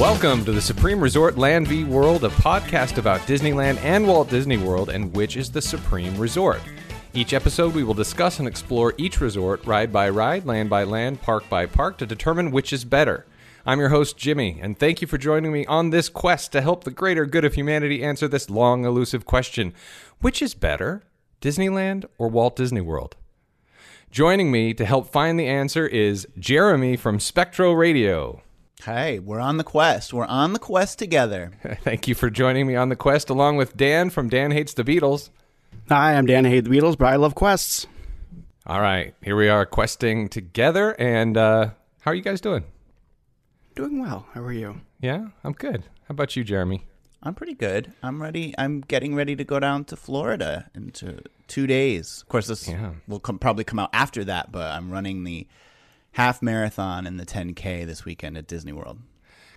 Welcome to the Supreme Resort Land v World, a podcast about Disneyland and Walt Disney World and which is the Supreme Resort. Each episode, we will discuss and explore each resort ride by ride, land by land, park by park to determine which is better. I'm your host, Jimmy, and thank you for joining me on this quest to help the greater good of humanity answer this long, elusive question Which is better, Disneyland or Walt Disney World? Joining me to help find the answer is Jeremy from Spectro Radio. Hey, we're on the quest. We're on the quest together. Thank you for joining me on the quest, along with Dan from Dan Hates the Beatles. Hi, I'm Dan. I hate the Beatles, but I love quests. All right, here we are questing together. And uh, how are you guys doing? Doing well. How are you? Yeah, I'm good. How about you, Jeremy? I'm pretty good. I'm ready. I'm getting ready to go down to Florida in two, two days. Of course, this Yeah. will come, probably come out after that, but I'm running the half marathon and the 10K this weekend at Disney World.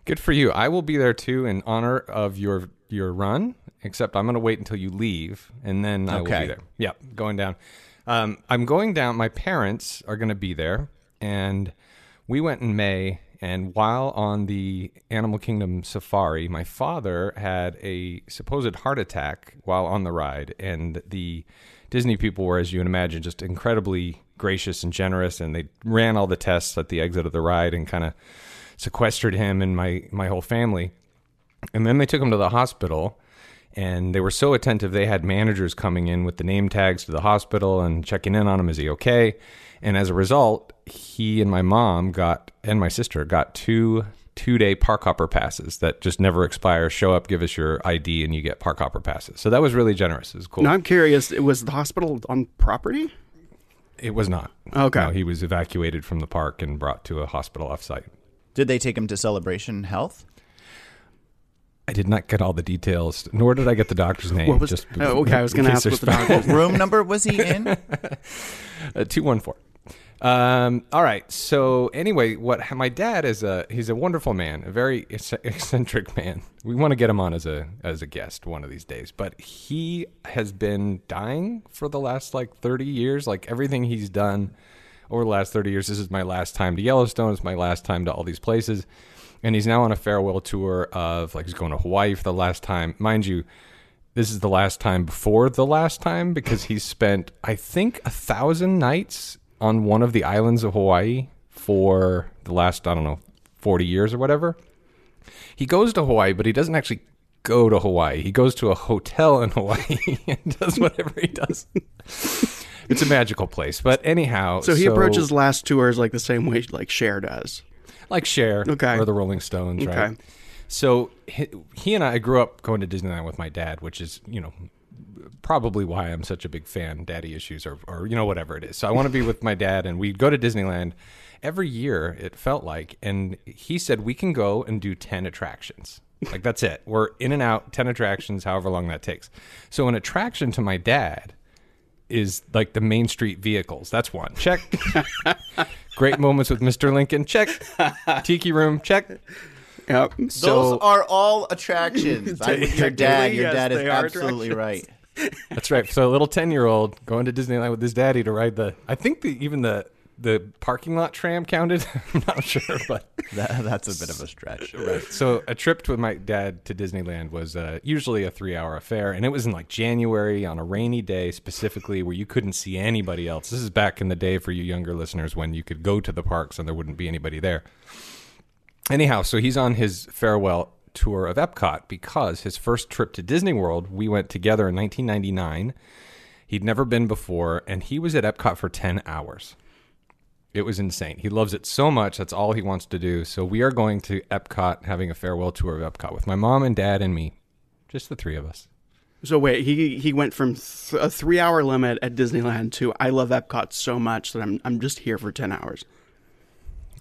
Good for you. I will be there too in honor of your your run. Except I'm going to wait until you leave, and then I will be there. Yeah, going down. Um, I'm going down. My parents are going to be there, and we went in May. And while on the Animal Kingdom safari, my father had a supposed heart attack while on the ride, and the Disney people were, as you can imagine, just incredibly gracious and generous, and they ran all the tests at the exit of the ride and kind of sequestered him and my my whole family. And then they took him to the hospital and they were so attentive they had managers coming in with the name tags to the hospital and checking in on him is he okay? And as a result, he and my mom got and my sister got two two day park hopper passes that just never expire. Show up, give us your ID, and you get park hopper passes. So that was really generous. It was cool. Now I'm curious. Was the hospital on property? It was not. Okay. No, he was evacuated from the park and brought to a hospital offsite. Did they take him to Celebration Health? I did not get all the details, nor did I get the doctor's name. What was? just oh, okay, I was going to ask what the there's- doctor. Room number was he in? Uh, two one four. Um, all right. So anyway, what my dad is a he's a wonderful man, a very eccentric man. We want to get him on as a as a guest one of these days. But he has been dying for the last like thirty years. Like everything he's done over the last thirty years. This is my last time to Yellowstone. It's my last time to all these places. And he's now on a farewell tour of like he's going to Hawaii for the last time, mind you this is the last time before the last time because he's spent I think a thousand nights on one of the islands of Hawaii for the last I don't know forty years or whatever. He goes to Hawaii, but he doesn't actually go to Hawaii. He goes to a hotel in Hawaii and does whatever he does. it's a magical place, but anyhow. So he approaches last tours like the same way like Cher does. like Cher Okay. or the Rolling Stones, right? Okay. So he, he and I, I grew up going to Disneyland with my dad, which is you know probably why I'm such a big fan. Daddy issues, or or you know whatever it is. So I want to be with my dad, and we'd go to Disneyland every year. It felt like, and he said we can go and do ten attractions. Like that's it. We're in and out, ten attractions, however long that takes. So an attraction to my dad is like the Main Street vehicles. That's one. Check. Great moments with Mr. Lincoln. Check. Tiki Room. Check. Yep. Those So are all attractions. I'm your dad. Your Technically, dad is absolutely right. That's right. So a little ten year old going to Disneyland with his daddy to ride the. I think the, even the the parking lot tram counted. I'm not sure, but That, that's a bit of a stretch. right. So a trip with my dad to Disneyland was uh, usually a three hour affair, and it was in like January on a rainy day specifically where you couldn't see anybody else. This is back in the day for you younger listeners when you could go to the parks and there wouldn't be anybody there. Anyhow, so he's on his farewell tour of Epcot because his first trip to Disney World, we went together in 1999. He'd never been before, and he was at Epcot for 10 hours. It was insane. He loves it so much. That's all he wants to do. So we are going to Epcot, having a farewell tour of Epcot with my mom and dad and me, just the three of us. So wait, he he went from th- a three hour limit at Disneyland to I love Epcot so much that I'm I'm just here for ten hours.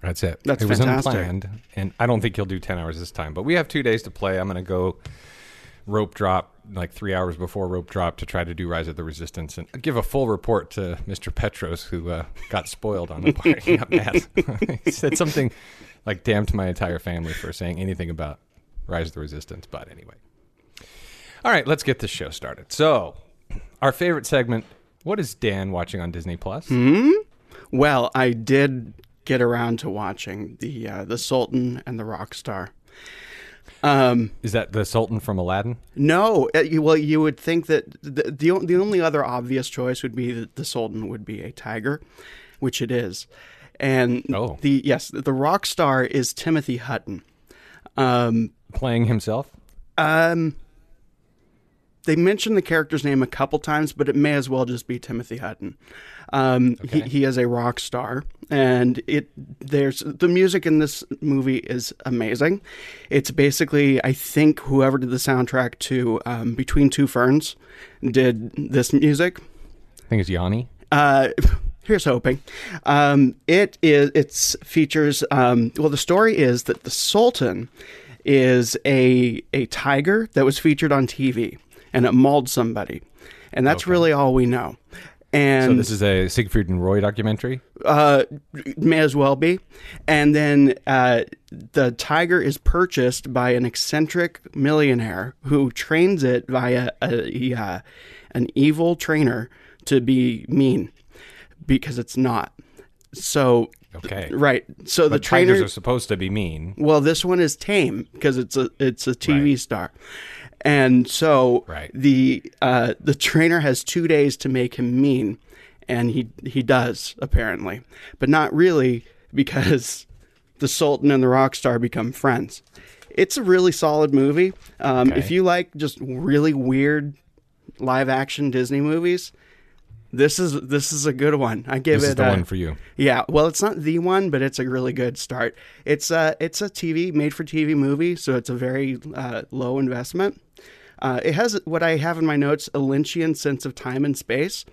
That's it. That's it was unplanned, and I don't think he'll do ten hours this time. But we have two days to play. I'm going to go rope drop like three hours before rope drop to try to do Rise of the Resistance and give a full report to Mr. Petros, who uh, got spoiled on the part. He got mad. he said something like "damn" to my entire family for saying anything about Rise of the Resistance. But anyway, all right, let's get this show started. So, our favorite segment. What is Dan watching on Disney Plus? Hmm? Well, I did get around to watching the uh, the Sultan and the Rock Star. Is that the Sultan from Aladdin? No, uh, well, you would think that the, the the only other obvious choice would be that the Sultan would be a tiger, which it is, and Oh. the yes, the rock star is Timothy Hutton. Um, Playing himself? um, they mention the character's name a couple times, but it may as well just be Timothy Hutton. Um, he, he is a rock star, and it there's the music in this movie is amazing. It's basically I think whoever did the soundtrack to um, Between Two Ferns did this music. I think it's Yanni. Uh, here's hoping. Um, it is. It's features. Um, well, the story is that the Sultan is a a tiger that was featured on TV, and it mauled somebody, and that's really all we know. And So this is a Siegfried and Roy documentary. uh, may as well be. And then uh, the tiger is purchased by an eccentric millionaire who trains it via a, uh, an evil trainer to be mean because it's not. So, Okay. right. So the But tigers trainer. are supposed to be mean. Well, this one is tame because it's a it's a TV Right. star, and so Right. the uh, the trainer has two days to make him mean, and he he does apparently, but not really because the Sultan and the rock star become friends. It's a really solid movie. Um, Okay. If you like just really weird live action Disney movies, this is this is a good one. I give This it is the a- one for you. yeah, well, it's not the one, but it's a really good start. It's a it's a TV made for TV movie, so it's a very uh, low investment. Uh, it has what I have in my notes: a Lynchian sense of time and space.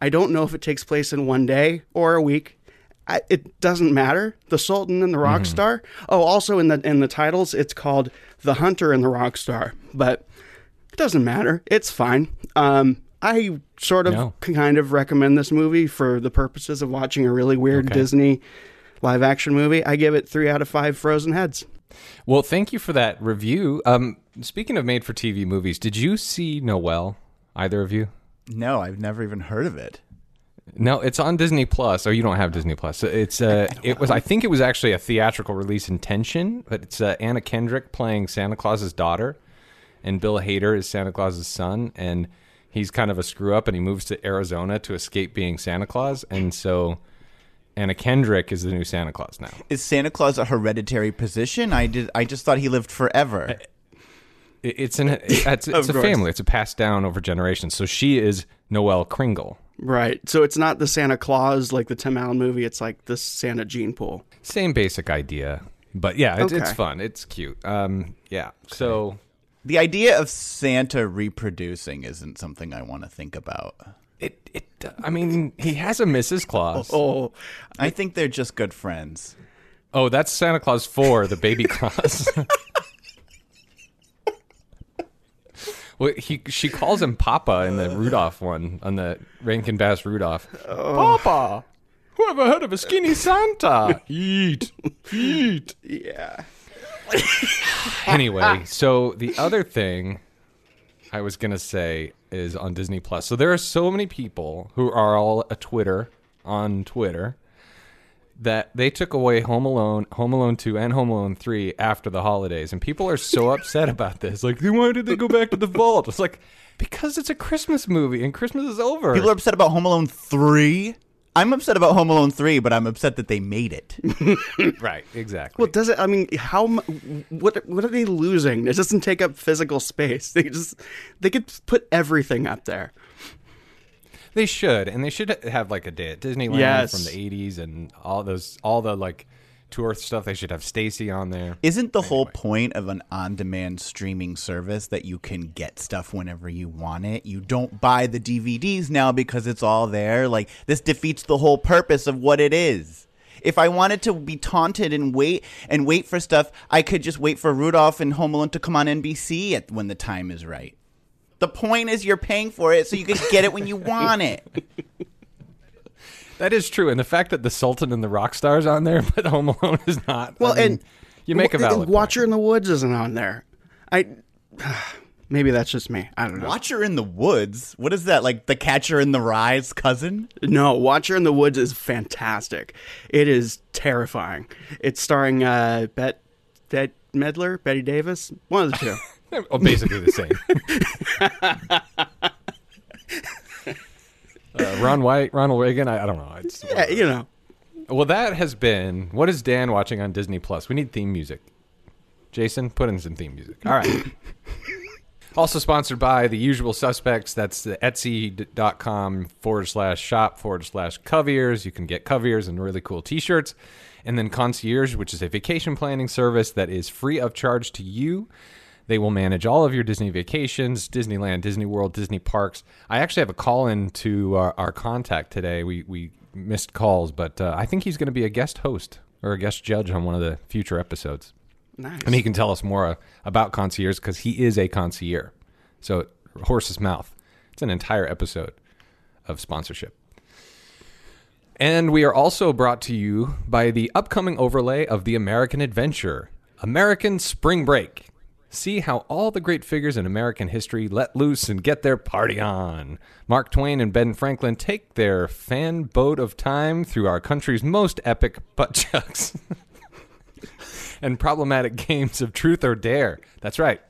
I don't know if it takes place in one day or a week. I, it doesn't matter. The Sultan and the Rock Mm-hmm. Star. Oh, also in the in the titles, it's called the Hunter and the Rock Star, but it doesn't matter. It's fine. Um, I sort of No. kind of recommend this movie for the purposes of watching a really weird Okay. Disney live action movie. I give it three out of five frozen heads. Well, thank you for that review. Um, speaking of made for TV movies, did you see Noelle? Either of you? No, I've never even heard of it. No, it's on Disney Plus. Oh, you don't have Disney Plus. So It's uh, it was. I think it was actually a theatrical release intention, but it's uh, Anna Kendrick playing Santa Claus's daughter, and Bill Hader is Santa Claus's son, and he's kind of a screw up, and he moves to Arizona to escape being Santa Claus, and so Anna Kendrick is the new Santa Claus now. Is Santa Claus a hereditary position? I did. I just thought he lived forever. It- It's an it's, it's a course. family. It's a passed down over generations. So she is Noelle Kringle. Right. So it's not the Santa Claus like the Tim Allen movie. It's like the Santa gene pool. Same basic idea, but yeah, it's, it's fun. It's cute. Um, yeah. So The idea of Santa reproducing isn't something I want to think about. it it. I mean, he has a Mrs. Claus. Oh, I think they're just good friends. Oh, that's Santa Claus four, the baby Claus. well, he she calls him Papa in the Rudolph one on the Rankin Bass Rudolph. Oh. Papa, who ever heard of a skinny Santa? eat, eat. yeah. anyway, so the other thing I was gonna say is on Disney Plus. So there are so many people who are all a Twitter on Twitter that they took away Home Alone, Home Alone Two, and Home Alone Three after the holidays, and people are so upset about this. Like, why did they go back to the vault? It's like because it's a Christmas movie and Christmas is over. People are upset about Home Alone 3. I'm upset about Home Alone 3, but I'm upset that they made it. right, exactly. Well, does it? I mean, how? What? What are they losing? It doesn't take up physical space. They just they could put everything up there. They should, and they should have like a day at Disneyland Yes. from the '80s and all those, all the like tour stuff. They should have Stacy on there. Isn't the whole point of an on-demand streaming service that you can get stuff whenever you want it? You don't buy the DVDs now because it's all there. Like this defeats the whole purpose of what it is. If I wanted to be taunted and wait and wait for stuff, I could just wait for Rudolph and Home Alone to come on NBC at when the time is right. The point is you're paying for it so you can get it when you want it. That is true, and the fact that the Sultan and the rock stars on there, but Home Alone is not. Well, I mean, and you make a w- valid Watcher point. in the Woods isn't on there. I maybe that's just me. I don't know. Watcher in the Woods. What is that? Like the Catcher in the Rye's cousin? No, Watcher in the Woods is fantastic. It is terrifying. It's starring uh, Bet Bet Midler, Bette Davis, one of the two. Well, basically the same. uh, Ron White, Ronald Reagan. I, I don't know. It's, yeah, you know. Well, that has been. What is Dan watching on Disney Plus? We need theme music. Jason, put in some theme music. All right. also sponsored by the usual suspects. That's the Etsy.com forward slash shop forward slash Coviers. You can get Coviers and really cool t shirts. And then Concierge, which is a vacation planning service that is free of charge to you. They will manage all of your Disney vacations, Disneyland, Disney World, Disney parks. I actually have a call in to our, our contact today. We, we missed calls, but uh, I think he's going to be a guest host or a guest judge on one of the future episodes. Nice. And he can tell us more uh, about concierge because he is a concierge. So, horse's mouth. It's an entire episode of sponsorship. And we are also brought to you by the upcoming overlay of the American Adventure, American Spring Break. See how all the great figures in American history let loose and get their party on. Mark Twain and Ben Franklin take their fan boat of time through our country's most epic butt chucks and problematic games of truth or dare. That's right.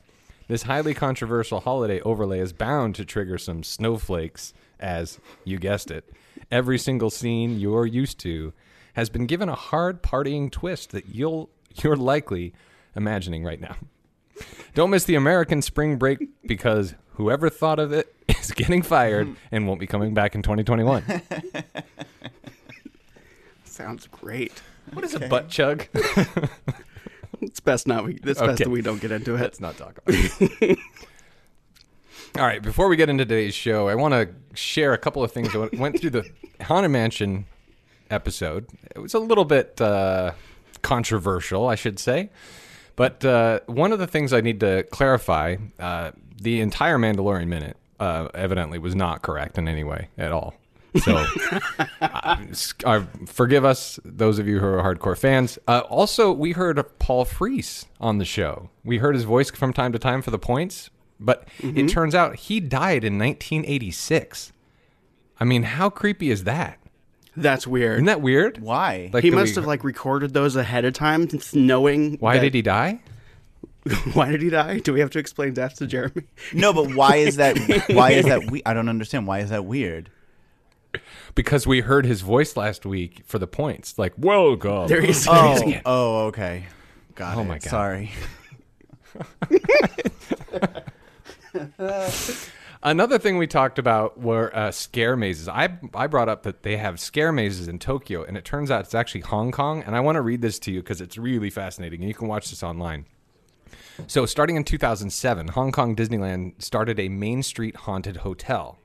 This highly controversial holiday overlay is bound to trigger some snowflakes, as you guessed it. Every single scene you're used to has been given a hard partying twist that you'll you're likely imagining right now. Don't miss the American spring break because whoever thought of it is getting fired and won't be coming back in 2021. Sounds great. What is a butt chug? It's best not we. It's Okay. best that we don't get into it. Let's not talk about it. All right, before we get into today's show, I want to share a couple of things that went through the Haunted Mansion episode. It was a little bit uh, controversial, I should say. But uh, one of the things I need to clarify uh, the entire Mandalorian minute uh, evidently was not correct in any way at all. So uh, uh, forgive us, those of you who are hardcore fans. Uh, also, we heard Paul Frees on the show. We heard his voice from time to time for the points, but it turns out he died in 1986. I mean, how creepy is that? That's weird. Isn't that weird? Why? Like he that must we- have like recorded those ahead of time, knowing. Why that- did he die? Why did he die? Do we have to explain death to Jeremy? No, but why is that? Why is that? We- I don't understand. Why is that weird? Because we heard his voice last week for the points. Like, welcome. There he is. Oh, oh, okay. Got Oh it. my God. Sorry. Another thing we talked about were uh, scare mazes. I I brought up that they have scare mazes in Tokyo, and it turns out it's actually Hong Kong. And I want to read this to you because it's really fascinating, and you can watch this online. So, starting in 2007, Hong Kong Disneyland started a Main Street haunted hotel.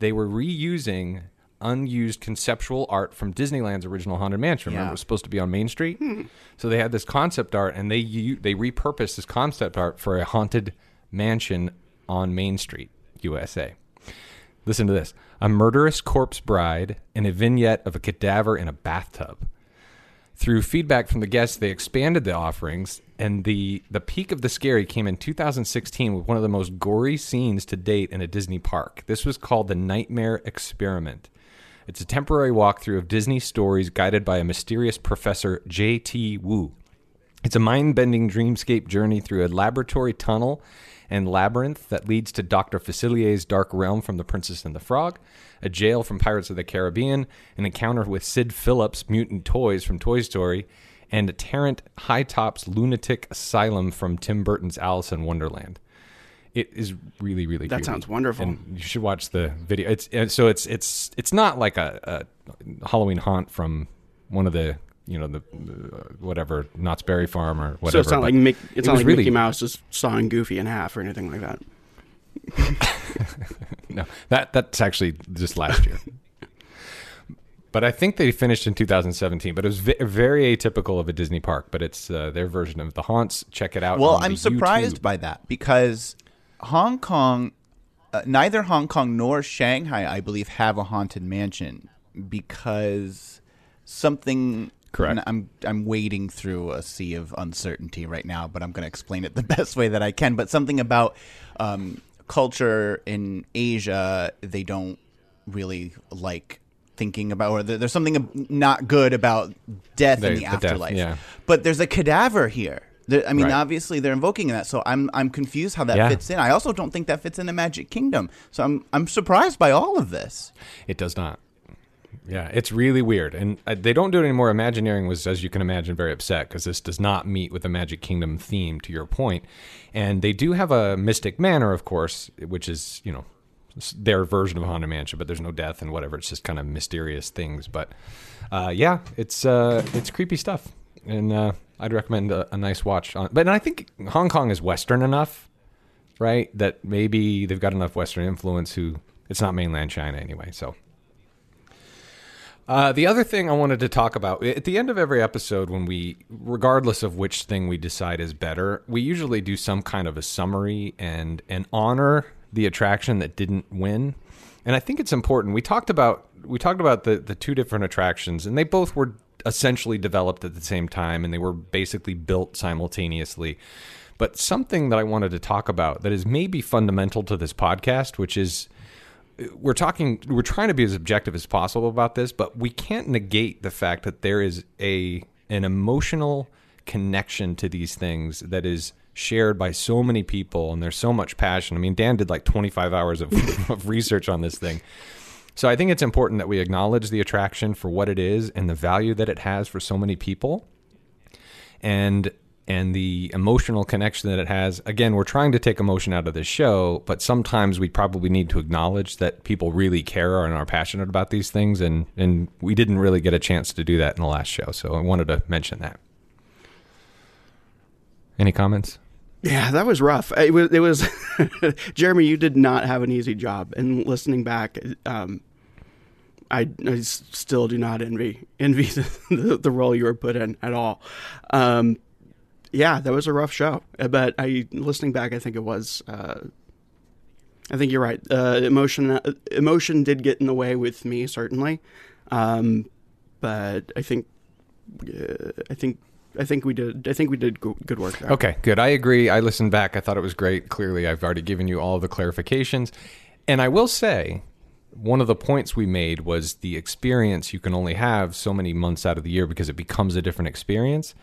They were reusing unused conceptual art from Disneyland's original Haunted Mansion. Remember, Yeah. it was supposed to be on Main Street. Hmm. So they had this concept art, and they u- they repurposed this concept art for a haunted mansion on Main Street, USA. Listen to this: a murderous corpse bride and a vignette of a cadaver in a bathtub. Through feedback from the guests, they expanded the offerings, and the the peak of the scary came in 2016 with one of the most gory scenes to date in a Disney park. This was called the Nightmare Experiment. It's a temporary walkthrough of Disney stories guided by a mysterious professor J.T. Wu. It's a mind bending dreamscape journey through a laboratory tunnel and labyrinth that leads to Dr. Facilier's dark realm from The Princess and the Frog, a jail from Pirates of the Caribbean, an encounter with Sid Phillips' mutant toys from Toy Story, and Tarrant Hightopp's lunatic asylum from Tim Burton's Alice in Wonderland. It is really, really. That creepy. sounds wonderful. And you should watch the video. It's uh, so it's it's it's not like a, a Halloween haunt from one of the you know the uh, whatever Knott's Berry Farm or whatever. So it's not but like Mick, it's it not like really- Mickey Mouse is sawing Goofy in half or anything like that. No, that that's actually just last year. but I think they finished in 2017. But it was ve- very atypical of a Disney park. But it's uh, their version of the haunts. Check it out. Well, on I'm the surprised YouTube. by that because Hong Kong, uh, neither Hong Kong nor Shanghai, I believe, have a haunted mansion because something. Correct. and I'm I'm wading through a sea of uncertainty right now, but I'm going to explain it the best way that I can. But something about um, culture in Asia, they don't really like thinking about, or there's something not good about death in the the death, afterlife. yeah. But there's a cadaver here. I mean, Right. obviously they're invoking that, so I'm I'm confused how that Yeah. fits in. I also don't think that fits in the Magic Kingdom, so I'm I'm surprised by all of this. It does not. Yeah, it's really weird, and uh, they don't do it anymore. Imagineering was, as you can imagine, very upset because this does not meet with the Magic Kingdom theme. To your point, and they do have a Mystic Manor, of course, which is you know their version of Haunted Mansion, but there's no death and whatever. It's just kind of mysterious things. But uh, yeah, it's uh, it's creepy stuff, and uh, I'd recommend a, a nice watch. On, but I think Hong Kong is Western enough, right? That maybe they've got enough Western influence. Who it's not mainland China anyway, so. Uh, the other thing I wanted to talk about at the end of every episode, when we, regardless of which thing we decide is better, we usually do some kind of a summary and and honor the attraction that didn't win. And I think it's important. We talked about we talked about the the two different attractions, and they both were essentially developed at the same time, and they were basically built simultaneously. But something that I wanted to talk about that is maybe fundamental to this podcast, which is we're talking we're trying to be as objective as possible about this but we can't negate the fact that there is a an emotional connection to these things that is shared by so many people and there's so much passion. I mean dan did like 25 hours of, of research on this thing. So i think it's important that we acknowledge the attraction for what it is and the value that it has for so many people. And and the emotional connection that it has. Again, we're trying to take emotion out of this show, but sometimes we probably need to acknowledge that people really care and are passionate about these things, and and we didn't really get a chance to do that in the last show. So I wanted to mention that. Any comments? Yeah, that was rough. It was. It was Jeremy, you did not have an easy job. And listening back, um, I, I still do not envy envy the, the role you were put in at all. Um, yeah, that was a rough show. Uh, But I listening back, I think it was. Uh, I think you're right. Uh, emotion uh, emotion did get in the way with me certainly, um, but I think uh, I think I think we did I think we did go- good work there. Okay, good. I agree. I listened back. I thought it was great. Clearly, I've already given you all the clarifications. And I will say, one of the points we made was the experience you can only have so many months out of the year because it becomes a different experience.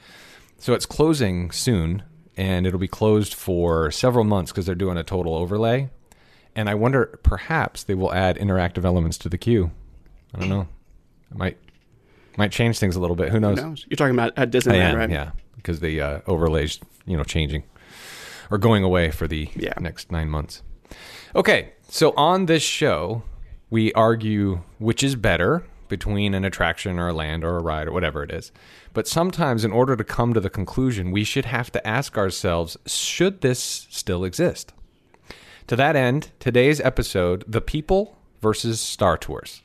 So it's closing soon, and it'll be closed for several months because they're doing a total overlay. And I wonder, perhaps they will add interactive elements to the queue. I don't know. It might might change things a little bit. Who knows? Who knows? You're talking about at Disneyland, am, right? yeah, because the uh, overlays, you know, changing or going away for the Yeah. next nine months. Okay, so on this show, we argue which is better between an attraction or a land or a ride or whatever it is. But sometimes, in order to come to the conclusion, we should have to ask ourselves should this still exist? To that end, today's episode The People versus Star Tours,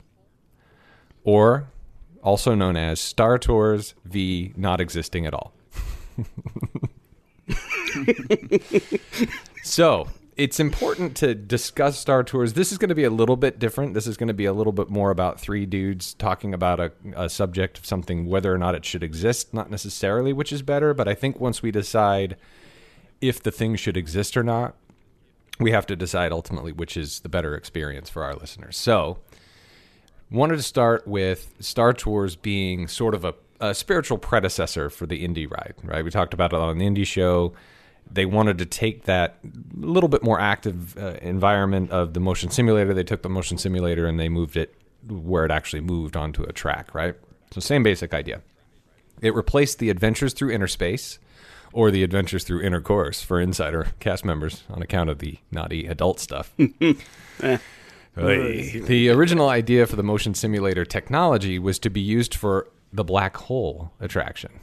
or also known as Star Tours v. Not Existing at All. so it's important to discuss Star Tours. This is going to be a little bit different. This is going to be a little bit more about three dudes talking about a, a subject of something, whether or not it should exist, not necessarily which is better. But I think once we decide if the thing should exist or not, we have to decide ultimately which is the better experience for our listeners. So, wanted to start with Star Tours being sort of a, a spiritual predecessor for the indie ride, right? We talked about it on the indie show. They wanted to take that little bit more active uh, environment of the motion simulator. They took the motion simulator and they moved it where it actually moved onto a track, right? So, same basic idea. It replaced the Adventures Through Inner Space or the Adventures Through Intercourse for Insider cast members on account of the naughty adult stuff. Oy. The original idea for the motion simulator technology was to be used for the black hole attraction.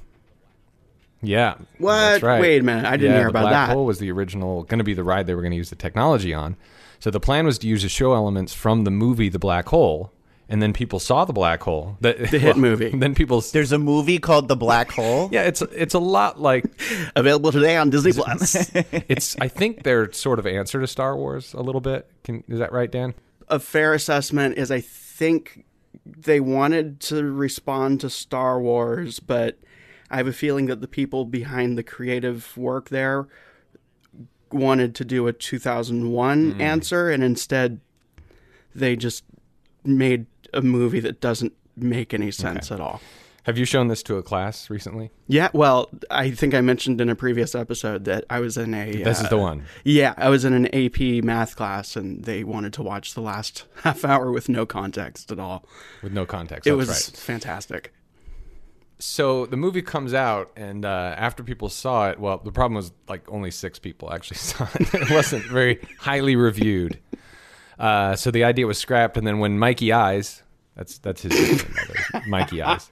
Yeah. What? that's right. Wait a minute, I didn't Yeah, hear about black that. hole was the original, going to be the ride they were going to use the technology on. So the plan was to use the show elements from the movie The Black Hole, and then people saw the black hole. The, The hit movie. Then people. There's a movie called The Black Hole. yeah, it's it's a lot like Available today on Disney Plus. it's. I think they're sort of answer to Star Wars a little bit. Can, is that right, Dan? a fair assessment is I think they wanted to respond to Star Wars, but I have a feeling that the people behind the creative work there wanted to do a 2001 Hmm. answer, and instead they just made a movie that doesn't make any sense at all. Have you shown this to a class recently? Yeah, well, I think I mentioned in a previous episode that I was in a. This is uh, the one. Yeah, I was in an AP math class, and they wanted to watch the last half hour with no context at all. with no context. It was right. fantastic. So the movie comes out, and uh, after people saw it, well, the problem was like only six people actually saw it. it wasn't very highly reviewed. Uh, so the idea was scrapped, and then when Mikey Eyes, that's that's his name, Mikey Eyes.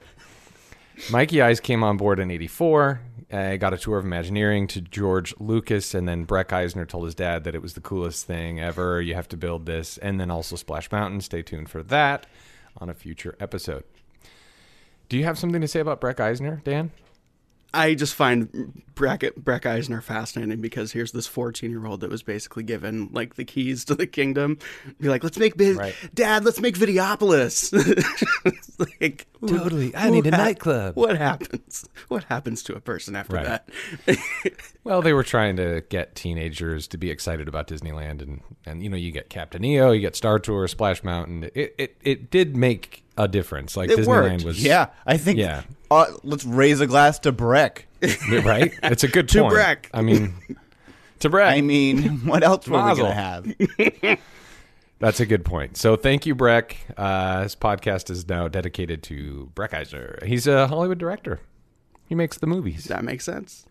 Mikey Eyes came on board in '84. Uh, got a tour of Imagineering to George Lucas, and then Breck Eisner told his dad that it was the coolest thing ever. You have to build this, and then also Splash Mountain. Stay tuned for that on a future episode. Do you have something to say about Breck Eisner, Dan? I just find Breck, Breck Eisner fascinating because here's this 14 year old that was basically given like the keys to the kingdom. Be like, let's make, vid- Right. Dad, let's make Videopolis. Like, Totally. I need a nightclub. What happens? What happens to a person after Right. that? Well, they were trying to get teenagers to be excited about Disneyland, and and you know you get Captain EO, you get Star Tour, Splash Mountain. It it, it did make a difference. Like It Disneyland worked. was Yeah, I think. Yeah. Uh, let's raise a glass to Breck. right. It's a good point. To point. Breck. I mean, to Breck. I mean, what else were we gonna have? That's a good point. So thank you, Breck. Uh, this podcast is now dedicated to Breck Eisner. He's a Hollywood director. He makes the movies. that makes sense.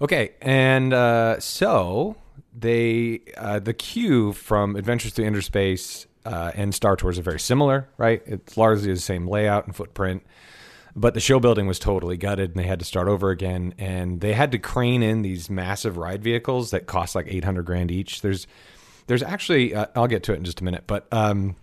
Okay, and uh, so they uh, the queue from Adventures to Inner Space uh, and Star Tours are very similar, right? It's largely the same layout and footprint, but the show building was totally gutted, and they had to start over again. And they had to crane in these massive ride vehicles that cost like eight hundred grand each. There's there's actually uh, I'll get to it in just a minute, but um,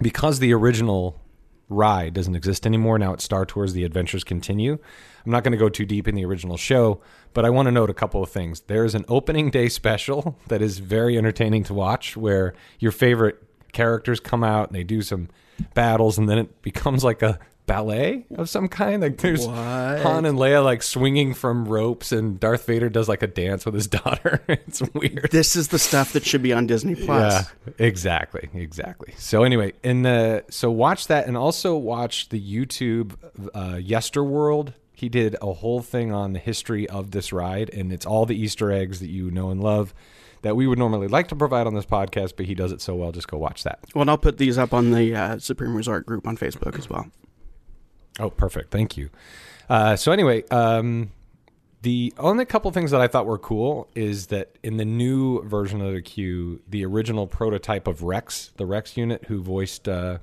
because the original ride doesn't exist anymore. Now it's Star Tours, The Adventures Continue. I'm not going to go too deep in the original show, but I want to note a couple of things. There's an opening day special that is very entertaining to watch where your favorite characters come out and they do some battles and then it becomes like a ballet of some kind. Like there's Han and Leia like swinging from ropes and Darth Vader does like a dance with his daughter. it's weird. This is the stuff that should be on Disney Plus. Yeah, exactly, exactly. So anyway, in the so watch that and also watch the YouTube uh, Yesterworld. He did a whole thing on the history of this ride, and it's all the Easter eggs that you know and love that we would normally like to provide on this podcast, but he does it so well. Just go watch that. Well, and I'll put these up on the uh, Supreme Resort group on Facebook as well. Oh, perfect. Thank you. Uh, so anyway, um, the only couple things that I thought were cool is that in the new version of the queue, the original prototype of Rex, the Rex unit who voiced uh,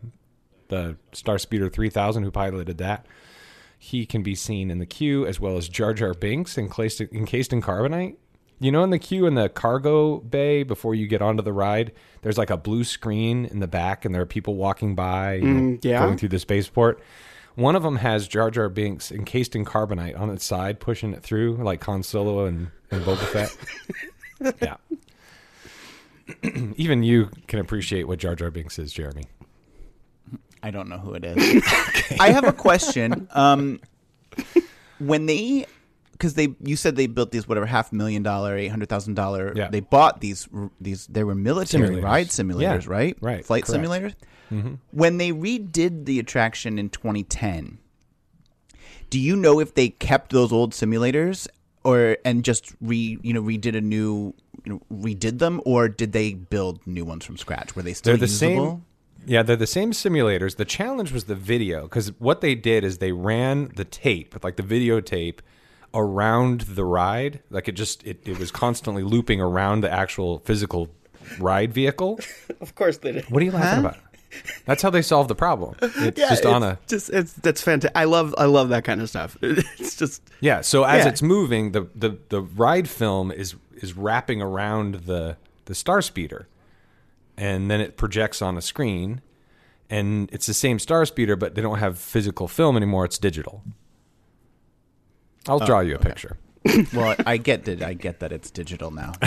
the Star Speeder 3000, who piloted that, he can be seen in the queue as well as Jar Jar Binks encased, encased in carbonite. You know, in the queue in the cargo bay before you get onto the ride, there's like a blue screen in the back, and there are people walking by, you know, Mm, yeah. going through the spaceport. One of them has Jar Jar Binks encased in carbonite on its side, pushing it through like Han Solo and, and Boba Fett. yeah. Even you can appreciate what Jar Jar Binks is, Jeremy. I don't know who it is. I have a question. Um, when they, because they, you said they built these whatever half million dollar, eight hundred thousand dollar. Yeah. They bought these these. They were military Simulators. ride simulators, Yeah, right? right, Flight correct. simulators. Mm-hmm. When they redid the attraction in 2010, do you know if they kept those old simulators or and just re you know redid a new you know, redid them or did they build new ones from scratch? Were they still They're the usable? same. Yeah, they're the same simulators. The challenge was the video because what they did is they ran the tape, like the videotape, around the ride. Like it just it, it was constantly looping around the actual physical ride vehicle. Of course they did. What are you laughing about? That's how they solve the problem. It's Yeah, just on a just it's that's fantastic. I love I love that kind of stuff. It's just Yeah, so as Yeah. it's moving, the, the, the ride film is is wrapping around the the star speeder, and then it projects on a screen, and it's the same star speeder, but they don't have physical film anymore; it's digital. I'll draw you a picture. well, I get that. I get that it's digital now.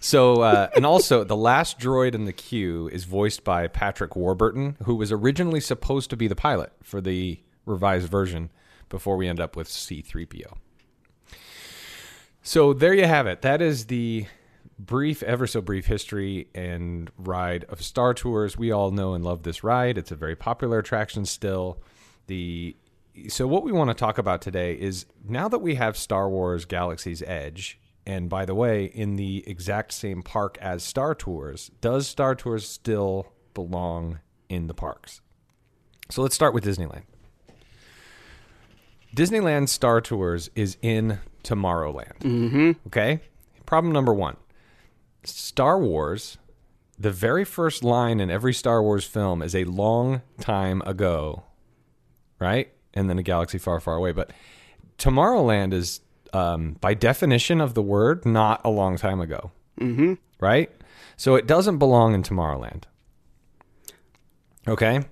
So, uh, and also, the last droid in the queue is voiced by Patrick Warburton, who was originally supposed to be the pilot for the revised version before we end up with C3PO. So, there you have it. That is the brief, ever so brief history and ride of Star Tours. We all know and love this ride. It's a very popular attraction still. The so what we want to talk about today is now that we have Star Wars Galaxy's Edge, and by the way, in the exact same park as Star Tours, does Star Tours still belong in the parks? So let's start with Disneyland. Disneyland Star Tours is in Tomorrowland. Mm-hmm. Okay? Problem number one Star Wars, the very first line in every Star Wars film is a long time ago, right? And then a galaxy far, far away. But Tomorrowland is, um, by definition of the word, not a long time ago. Mm-hmm. Right? So it doesn't belong in Tomorrowland. Okay?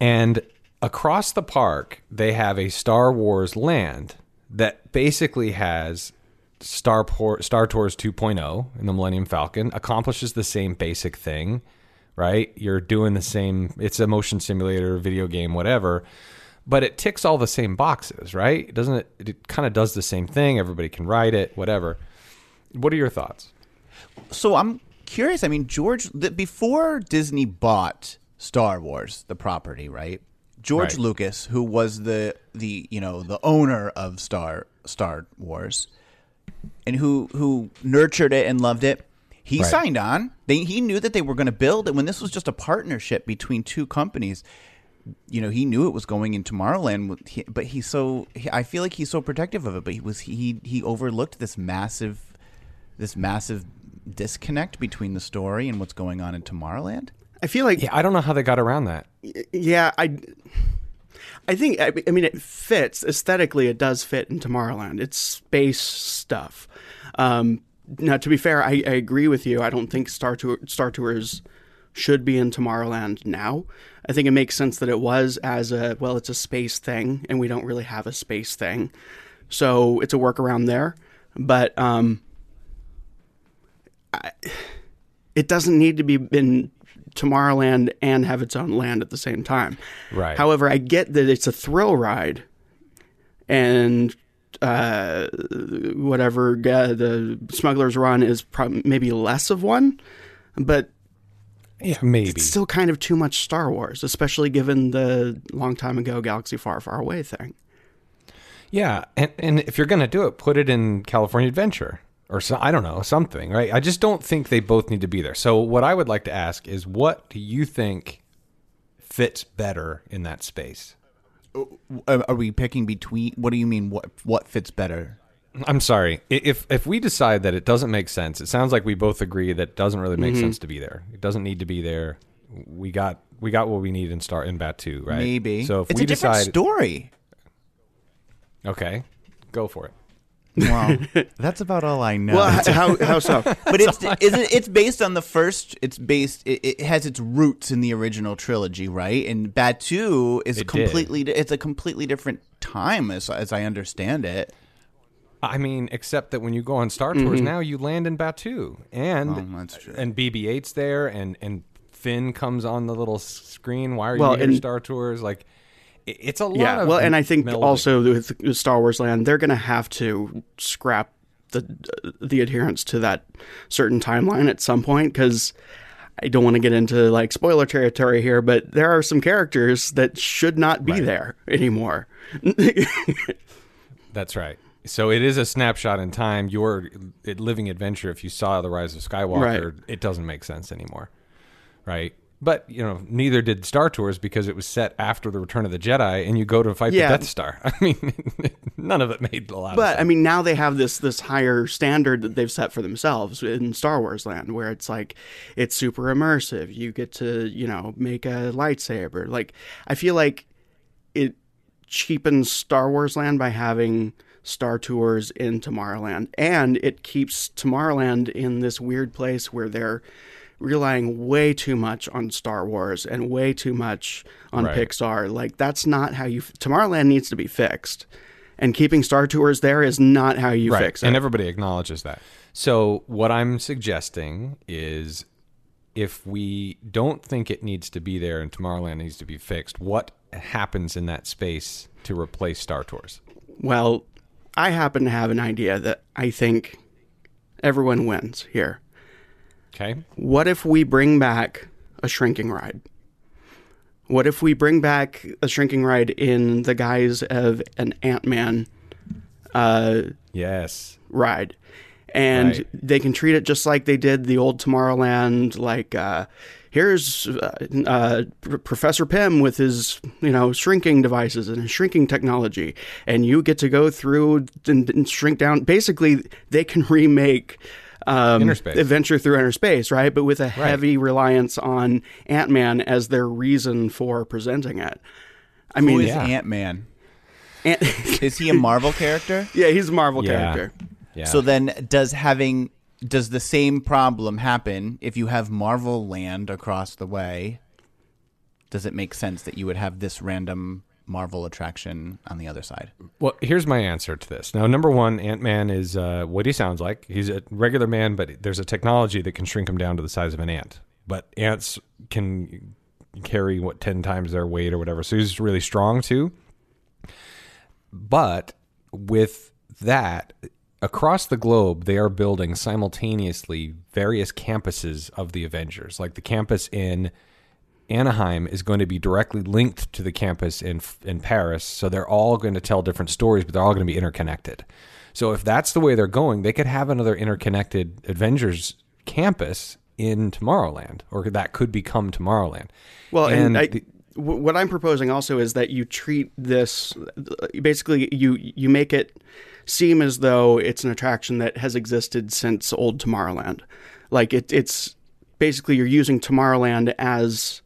And across the park, they have a Star Wars land that basically has Star, Por- Star Tours 2.0 in the Millennium Falcon, accomplishes the same basic thing, right? You're doing the same, it's a motion simulator, video game, whatever, but it ticks all the same boxes, right? Doesn't it? It kind of does the same thing. Everybody can ride it, whatever. What are your thoughts? so I'm curious. I mean, George, the, before Disney bought Star Wars, the property, right? George Right. Lucas, who was the the you know the owner of Star Star Wars, and who who nurtured it and loved it, he Right. signed on. They, he knew that they were going to build it when this was just a partnership between two companies. You know, he knew it was going in Tomorrowland, but he's so I feel like he's so protective of it, but he was he he overlooked this massive this massive disconnect between the story and what's going on in Tomorrowland. I feel like Yeah, I don't know how they got around that. yeah, I I think I, I mean it fits aesthetically. It does fit in Tomorrowland. It's space stuff. Um, now, to be fair, I, I agree with you. I don't think Star Tour, Star Tours should be in Tomorrowland now. I think it makes sense that it was as a well, it's a space thing, and we don't really have a space thing, so it's a workaround there. But um, I, it doesn't need to be in Tomorrowland and have its own land at the same time. Right. However, I get that it's a thrill ride, and uh, whatever uh, the Smuggler's Run is prob- maybe less of one, but Yeah, maybe. it's still kind of too much Star Wars, especially given the long time ago Galaxy Far, Far Away thing. Yeah, and and if you're gonna do it, put it in California Adventure or so, I don't know something, right? I just don't think they both need to be there. So what I would like to ask is, what do you think fits better in that space? Are are we picking between? What do you mean? What what fits better? I'm sorry. If if we decide that it doesn't make sense, it sounds like we both agree that it doesn't really make Mm-hmm. sense to be there. It doesn't need to be there. We got we got what we need in Star in Batuu, right? Maybe. So if it's we a different decide, story. okay, go for it. Wow, that's about all I know. Well, how how so? but it's is it, it's based on the first. It's based. It, it has its roots in the original trilogy, right? And Batuu is It did. completely. It's a completely different time, as as I understand it. I mean, except that when you go on Star Tours now, you land in Batuu, and Mm-hmm. Oh, and BB-8's there, and and Finn comes on the little screen. Why are Well, you here, and- Star Tours? Like, i- it's a lot. yeah, of well, and I think melding. also with Star Wars Land, they're going to have to scrap the the adherence to that certain timeline at some point because I don't want to get into like spoiler territory here, but there are some characters that should not be there anymore. That's right. So it is a snapshot in time. Your living adventure. If you saw the Rise of Skywalker, Right. it doesn't make sense anymore, right? But you know, neither did Star Tours because it was set after the Return of the Jedi, and you go to fight Yeah. the Death Star. I mean, none of it made a lot of But sense. I mean, now they have this this higher standard that they've set for themselves in Star Wars land, where it's like it's super immersive. You get to you know make a lightsaber. Like I feel like it cheapens Star Wars land by having Star Tours in Tomorrowland, and it keeps Tomorrowland in this weird place where they're relying way too much on Star Wars and way too much on Right. Pixar. Like that's not how you. Tomorrowland needs to be fixed, and keeping Star Tours there is not how you right. fix it. And everybody acknowledges that. So what I'm suggesting is if we don't think it needs to be there and Tomorrowland needs to be fixed, what happens in that space to replace Star Tours? well, I happen to have an idea that I think everyone wins here. Okay. What if we bring back a shrinking ride? What if we bring back a shrinking ride in the guise of an Ant Man uh, Yes. ride? And Right. they can treat it just like they did the old Tomorrowland, like uh, here's uh, uh, Professor Pym with his you know shrinking devices and his shrinking technology, and you get to go through and, and shrink down. Basically, they can remake. Um, adventure through inner space, right? But with a heavy reliance on Ant Man as their reason for presenting it. I Who mean, is yeah. Ant Man? Ant- Is he a Marvel character? yeah, he's a Marvel Yeah. character. Yeah. So then, does having does the same problem happen if you have Marvel Land across the way? Does it make sense that you would have this random Marvel attraction on the other side? Well, here's my answer to this. Now, number one, Ant Man is uh, what he sounds like. He's a regular man, but there's a technology that can shrink him down to the size of an ant. But ants can carry what ten times their weight or whatever. So he's really strong too. But with that, across the globe, they are building simultaneously various campuses of the Avengers. Like the campus in Anaheim is going to be directly linked to the campus in in Paris, so they're all going to tell different stories, but they're all going to be interconnected. So if that's the way they're going, they could have another interconnected Avengers campus in Tomorrowland, or that could become Tomorrowland. Well, and, I, the- what I'm proposing also is that you treat this basically you you make it seem as though it's an attraction that has existed since old Tomorrowland. Like it, it's basically you're using Tomorrowland as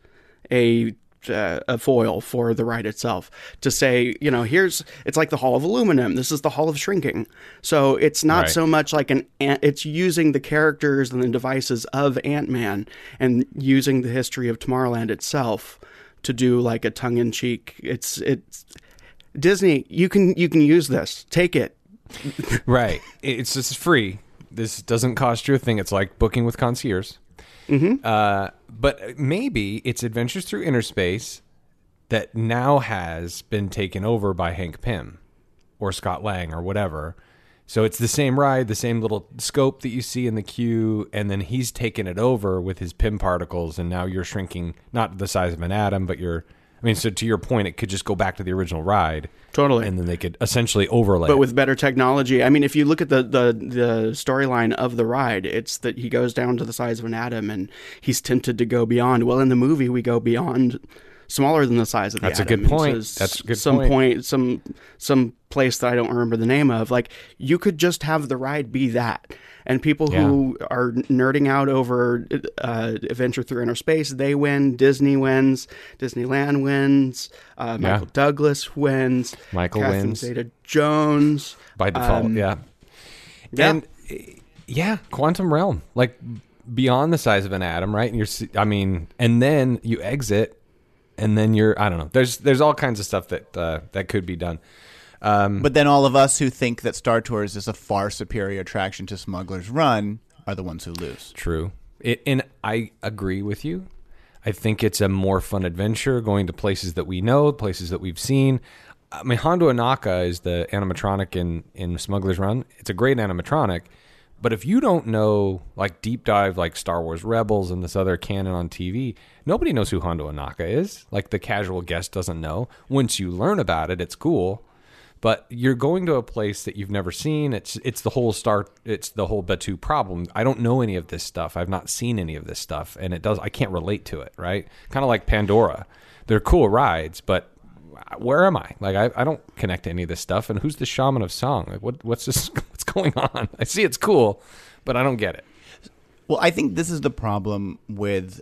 a uh, a foil for the ride itself to say, you know, here's it's like the Hall of Aluminum. This is the Hall of Shrinking. So it's not Right. so much like an ant, it's using the characters and the devices of Ant Man and using the history of Tomorrowland itself to do like a tongue in cheek. It's it's Disney. You can you can use this. Take it. right, it's just free. This doesn't cost you a thing. It's like booking with concierge. Mm-hmm. Uh, but maybe it's Adventures Through Inner Space that now has been taken over by Hank Pym or Scott Lang or whatever. So it's the same ride, the same little scope that you see in the queue, and then he's taken it over with his Pym particles, and now you're shrinking not the size of an atom, but you're. I mean, so to your point, it could just go back to the original ride, Totally. and then they could essentially overlay. but it. with better technology. I mean, if you look at the the, the storyline of the ride, it's that he goes down to the size of an atom and he's tempted to go beyond. Well, in the movie, we go beyond smaller than the size of the That's a good point. s- That's a good some point. some some place that I don't remember the name of. Like you could just have the ride be that. And people who are nerding out over uh, Adventure Through Inner Space, they win. Disney wins. Disneyland wins. Uh, Michael Douglas wins. Michael Catherine wins. Zeta-Jones. by default. Um, yeah. yeah. And yeah, quantum realm, like beyond the size of an atom, right? And you're, I mean, and then you exit, and then you're, I don't know. There's there's all kinds of stuff that uh, that could be done. Um, but then all of us who think that Star Tours is a far superior attraction to Smuggler's Run are the ones who lose. True. It, and I agree with you. I think it's a more fun adventure going to places that we know, places that we've seen. I mean, Hondo Ohnaka is the animatronic in, in Smuggler's Run. It's a great animatronic. But if you don't know, like deep dive, like Star Wars Rebels and this other canon on TV, nobody knows who Hondo Ohnaka is. Like the casual guest doesn't know. Once you learn about it, it's cool. But you're going to a place that you've never seen. It's it's the whole star. It's the whole Batuu problem. I don't know any of this stuff. I've not seen any of this stuff, and it does. I can't relate to it. Right? Kind of like Pandora. They're cool rides, but where am I? Like I, I don't connect to any of this stuff. And who's the shaman of song? Like what what's this? What's going on? I see it's cool, but I don't get it. Well, I think this is the problem with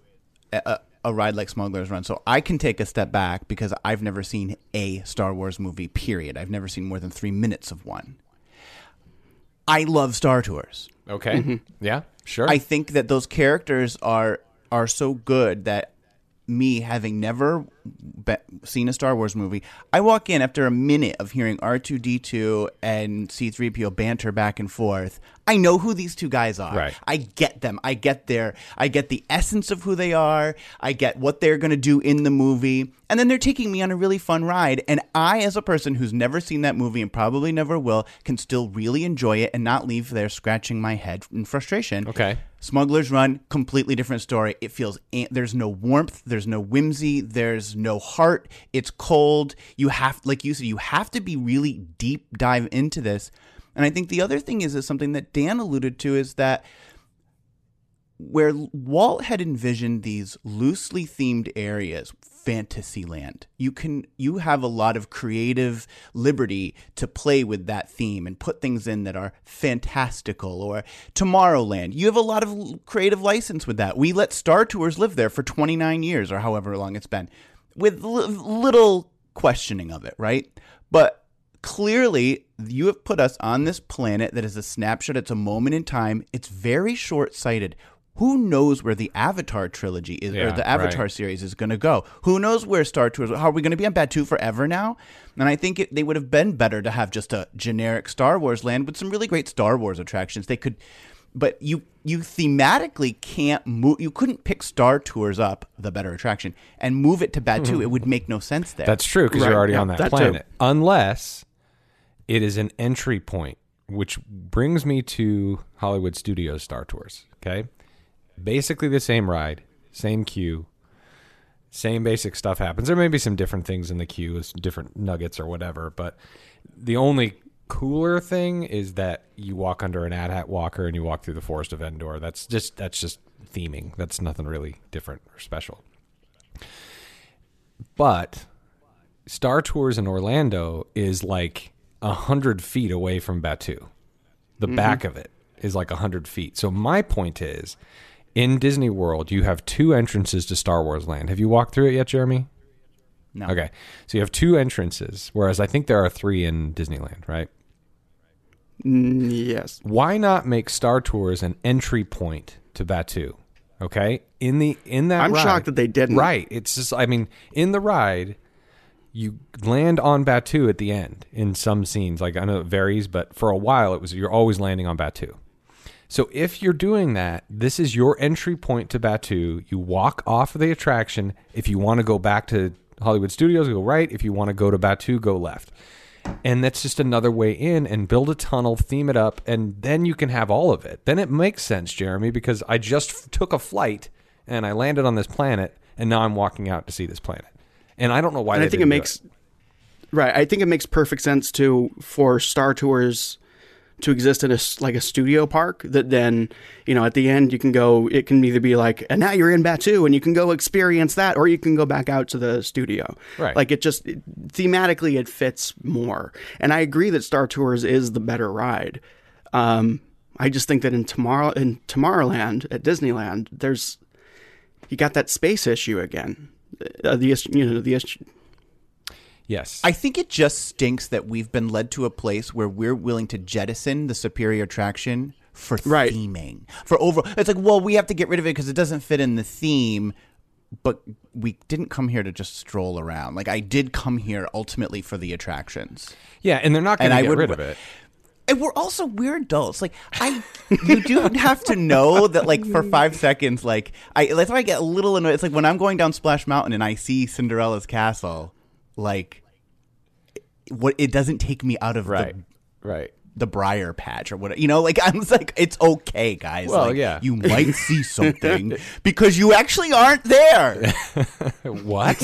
a, a ride like Smuggler's Run. So I can take a step back because I've never seen a Star Wars movie, period. I've never seen more than three minutes of one. I love Star Tours. Okay. Mm-hmm. Yeah. Sure. I think that those characters are are so good that me having never be- seen a Star Wars movie, I walk in after a minute of hearing R2D2 and C3PO banter back and forth. I know who these two guys are. Right. I get them. I get their I get the essence of who they are. I get what they're going to do in the movie. And then they're taking me on a really fun ride and I as a person who's never seen that movie and probably never will can still really enjoy it and not leave there scratching my head in frustration. Okay. Smuggler's Run, completely different story. It feels there's no warmth, there's no whimsy, there's no heart. It's cold. You have, like you said, you have to be really deep dive into this. And I think the other thing is, is something that Dan alluded to is that where Walt had envisioned these loosely themed areas, Fantasyland, you can you have a lot of creative liberty to play with that theme and put things in that are fantastical. Or Tomorrowland, you have a lot of creative license with that. We let Star Tours live there for 29 years or however long it's been, with li- little questioning of it, right? But clearly you have put us on this planet that is a snapshot. It's a moment in time. It's very short-sighted. Who knows where the avatar trilogy is or the avatar right. series is going to go? Who knows where star tours how are we going to be on batuu forever now? And i think it, they would have been better to have just a generic star wars land with some really great star wars attractions. They could but you you thematically can't move you couldn't pick star tours up the better attraction and move it to batuu hmm. it would make no sense there That's true because Right, you're already yeah, on that, that too. planet. Unless it is an entry point, which brings me to Hollywood Studios Star Tours. Okay. Basically the same ride, same queue, same basic stuff happens. There may be some different things in the queue, some different nuggets or whatever, but the only cooler thing is that you walk under an AT-AT walker and you walk through the forest of Endor. That's just that's just theming. That's nothing really different or special. But Star Tours in Orlando is like a hundred feet away from Batuu. The mm-hmm. back of it is like a hundred feet. So my point is, in Disney World, you have two entrances to Star Wars Land. Have you walked through it yet, Jeremy? no Okay, so you have two entrances, whereas I think there are three in Disneyland, right? Mm, yes. why not make Star Tours an entry point to Batuu? Okay, in the in that I'm ride- shocked that they didn't. Right, it's just I mean in the ride, you land on Batuu at the end in some scenes. Like I know it varies, but for a while it was you're always landing on Batuu. So if you're doing that, this is your entry point to Batuu. You walk off of the attraction. If you want to go back to Hollywood Studios, go right. If you want to go to Batuu, go left. And that's just another way in and build a tunnel, theme it up, and then you can have all of it. Then it makes sense, Jeremy, because I just f- took a flight and I landed on this planet, and now I'm walking out to see this planet. And I don't know why. and I think it makes right. I think it makes perfect sense to for Star Tours to exist in a like a studio park that then you know at the end you can go. It can either be like, and now you're in Batuu and you can go experience that, or you can go back out to the studio. Right. Like it just it- thematically it fits more. And I agree that Star Tours is the better ride. Um, I just think that in tomorrow in Tomorrowland at Disneyland, there's you got that space issue again. Uh, the issue- you know the issue, Yes. I think it just stinks that we've been led to a place where we're willing to jettison the superior attraction for Right. theming. For over, it's like, well, we have to get rid of it because it doesn't fit in the theme. But we didn't come here to just stroll around. Like I did come here ultimately for the attractions. yeah, and they're not going to get would- rid of it. And we're also we're adults. Like I, you do have to know that. Like for five seconds, like I that's why I get a little annoyed. It's like when I'm going down Splash Mountain and I see Cinderella's castle. Like what it doesn't take me out of Right. the Right. the Briar Patch or whatever. You know, like I'm like it's okay, guys. Well, Like, yeah. you might see something because you actually aren't there. What?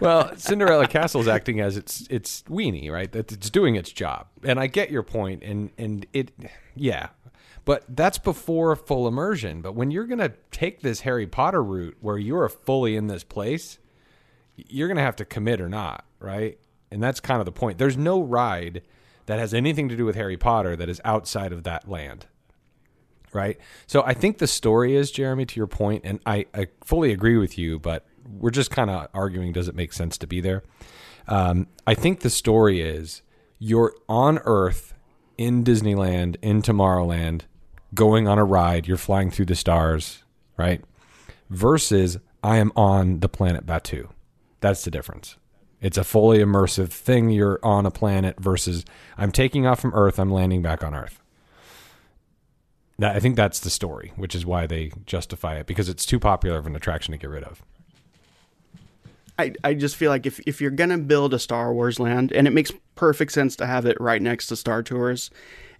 well, Cinderella Castle is acting as its its weenie, right? That it's doing its job, and I get your point, and and it, yeah, but that's before full immersion. But when you're gonna take this Harry Potter route, where you're fully in this place, you're gonna have to commit or not, right? And that's kind of the point. There's no ride that has anything to do with Harry Potter that is outside of that land right? So I think the story is Jeremy to your point, and I, I fully agree with you, but we're just kind of arguing does it make sense to be there? Um, I think the story is you're on Earth in Disneyland in Tomorrowland, going on a ride, you're flying through the stars, right? Versus I am on the planet Batuu. That's the difference. It's a fully immersive thing. You're on a planet versus I'm taking off from Earth, I'm landing back on Earth. That, I think that's the story, which is why they justify it because it's too popular of an attraction to get rid of. I, I just feel like if, if you're going to build a Star Wars land, and it makes perfect sense to have it right next to Star Tours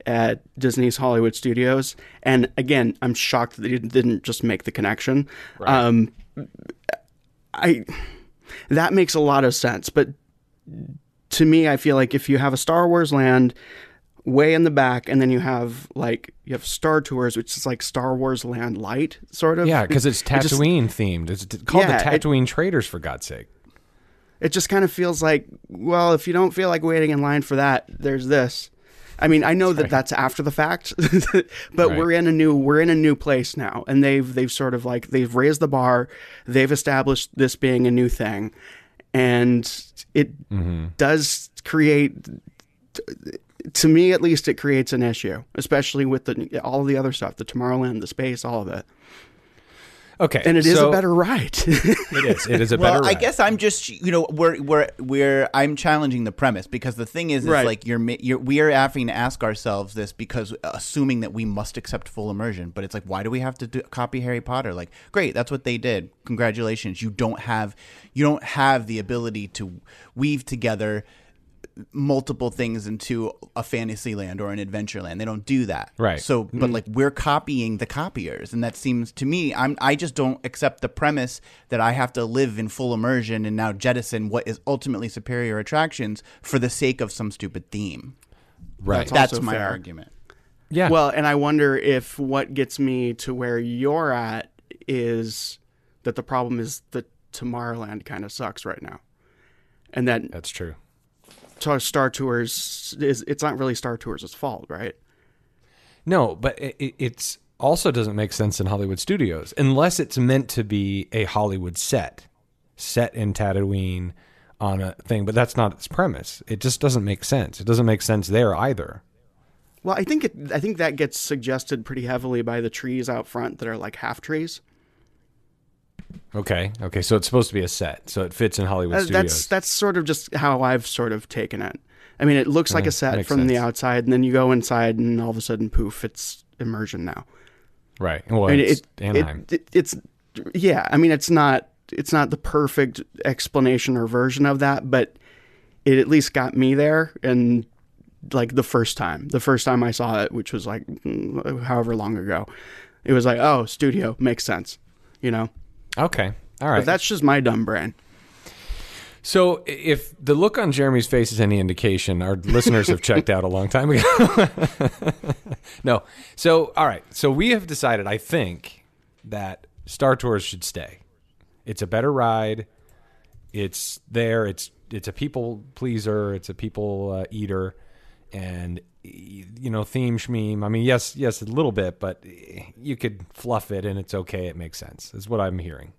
at Disney's Hollywood Studios. And again, I'm shocked that they didn't just make the connection. Um, I that makes a lot of sense, but to me, I feel like if you have a Star Wars land way in the back, and then you have like you have Star Tours, which is like Star Wars Land Light, sort of. Yeah, because it's It just- Tatooine themed. It's called Yeah, the it- Tatooine Traders, for God's sake. it just kind of feels like, well, if you don't feel like waiting in line for that, there's this. I mean, I know that that's after the fact, but Right. we're in a new we're in a new place now, and they've they've sort of like they've raised the bar, they've established this being a new thing, and it mm-hmm. does create, to me at least, it creates an issue, especially with the all of the other stuff, the Tomorrowland, the space, all of it, Okay, and it is so- a better ride. It is. It is a well, better. Well, I guess I'm just you know we're we're we're I'm challenging the premise because the thing is, is Right. like you're, you're we are having to ask ourselves this because uh, assuming that we must accept full immersion, but it's like why do we have to do, copy Harry Potter? Like, great, that's what they did. Congratulations, you don't have you don't have the ability to weave together multiple things into a fantasy land or an adventure land. They don't do that. Right. So, but mm-hmm. like we're copying the copiers, and that seems to me, I'm I just don't accept the premise that I have to live in full immersion and now jettison what is ultimately superior attractions for the sake of some stupid theme. right. That's That's my fair. argument. yeah. Well, and I wonder if what gets me to where you're at is that the problem is that Tomorrowland kind of sucks right now, and that that's true. Tar- Star Tours is it's not really Star Tours' fault, right? No, but it, it it's also doesn't make sense in Hollywood studios unless it's meant to be a Hollywood set, set in Tatooine on a thing. But that's not its premise. It just doesn't make sense. It doesn't make sense there either. Well, I think it, I think that gets suggested pretty heavily by the trees out front that are like half trees. Okay, okay. So it's supposed to be a set, so it fits in Hollywood Uh, studios. that's that's sort of just how I've sort of taken it. I mean, it looks like Yeah, a set from the outside, and then you go inside, and all of a sudden, poof! It's immersion now. right. Well, I mean, it's it, Anaheim. it, it- it's yeah. I mean, it's not it's not the perfect explanation or version of that, but it at least got me there. And like the first time, the first time I saw it, which was like mm, however long ago, it was like, oh, studio makes sense, you know. Okay. All right. But that's just my dumb brain. So, if the look on Jeremy's face is any indication, our listeners have checked out a long time ago. no. So, all right. So, we have decided, I think, that Star Tours should stay. It's a better ride. It's there. It's it's a people pleaser. It's a people uh, eater, and you know theme schmeme. I mean, yes, yes, a little bit, but you could fluff it, and it's okay. It makes sense. Is what I'm hearing.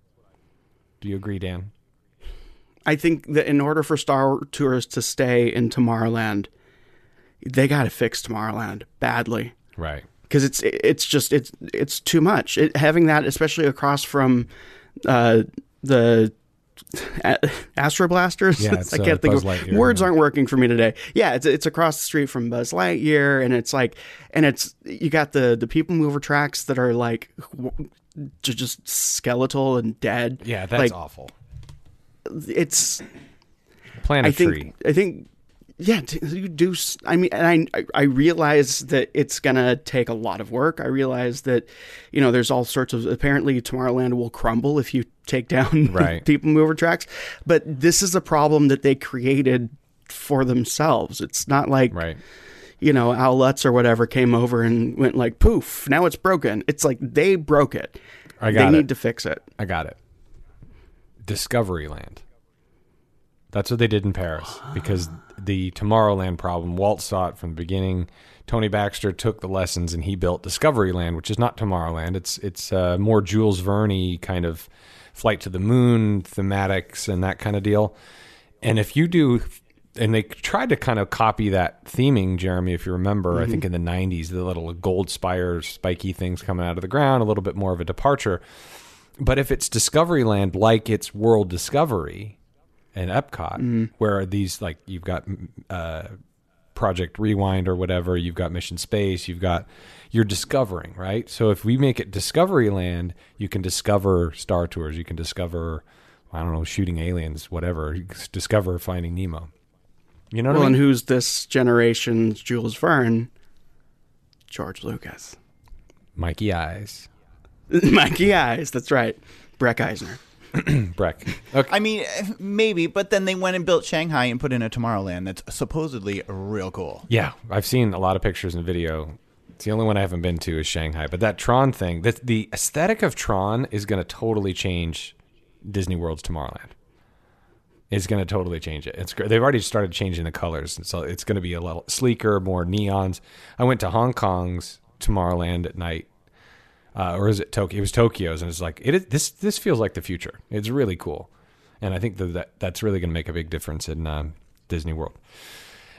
Do you agree, Dan? I think that in order for Star Tours to stay in Tomorrowland, they got to fix Tomorrowland badly. Right. because it's it's just it's it's too much. It, having that, especially across from uh, the a- Astro Blasters. Yeah, it's, I uh, can't think Buzz of Lightyear, words aren't working for me today. Yeah, it's it's across the street from Buzz Lightyear, and it's like, and it's you got the the people mover tracks that are like just skeletal and dead. Yeah, that's like, awful. It's Plant a I think tree. I think yeah, you do. I mean, and I I realize that it's gonna take a lot of work. I realize that, you know, there's all sorts of. Apparently, Tomorrowland will crumble if you take down Right. people mover tracks. But this is a problem that they created for themselves. It's not like Right. you know Al Lutz or whatever came over and went like poof. Now it's broken. It's like they broke it. I got they it. need to fix it. I got it. Discoveryland. That's what they did in Paris because the Tomorrowland problem, Walt saw it from the beginning. Tony Baxter took the lessons and he built Discoveryland, which is not Tomorrowland. It's it's uh, more Jules Verne kind of flight to the moon thematics and that kind of deal. And if you do, and they tried to kind of copy that theming, Jeremy, if you remember, I think in the 90s, the little gold spire, spiky things coming out of the ground, a little bit more of a departure. But if it's Discoveryland like it's World Discovery and Epcot, where these like you've got uh, Project Rewind or whatever, you've got Mission Space, you've got you're discovering, right? So if we make it Discoveryland, you can discover Star Tours, you can discover I don't know, shooting aliens, whatever, discover Finding Nemo. You know Well, I and who's this generation's Jules Verne? George Lucas. Mikey Eyes, Mikey Eyes. That's right. Breck Eisner. Breck. Okay. I mean, maybe, but then they went and built Shanghai and put in a Tomorrowland that's supposedly real cool. Yeah, I've seen a lot of pictures and video. It's the only one I haven't been to is Shanghai. But that Tron thing, that the aesthetic of Tron is going to totally change Disney World's Tomorrowland. It's going to totally change it. It's they've already started changing the colors, and so it's going to be a little sleeker, more neons. I went to Hong Kong's Tomorrowland at night, uh, or is it Tokyo? It was Tokyo's, and it's like it is, this. This feels like the future. It's really cool, and I think that, that that's really going to make a big difference in um, Disney World.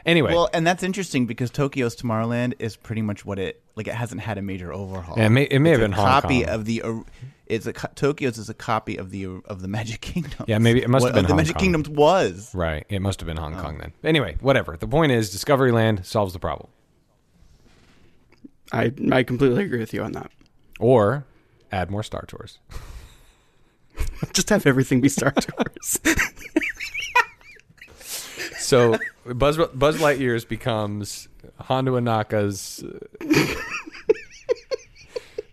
Anyway, Well, and that's interesting because Tokyo's Tomorrowland is pretty much what it like. It hasn't had a major overhaul. Yeah, it may- it may It's have a been Hong copy Kong. of the. It's a Tokyo's is a copy of the of the Magic Kingdom. Yeah, maybe it must have been the Hong Magic Kong. Kingdom was. Right. It must have been Hong Kong then. Anyway, whatever. The point is, Discovery Land solves the problem. I I completely agree with you on that. Or add more Star Tours. Just have everything be Star Tours. So Buzz Buzz Lightyear's becomes Hondo Ohnaka's uh,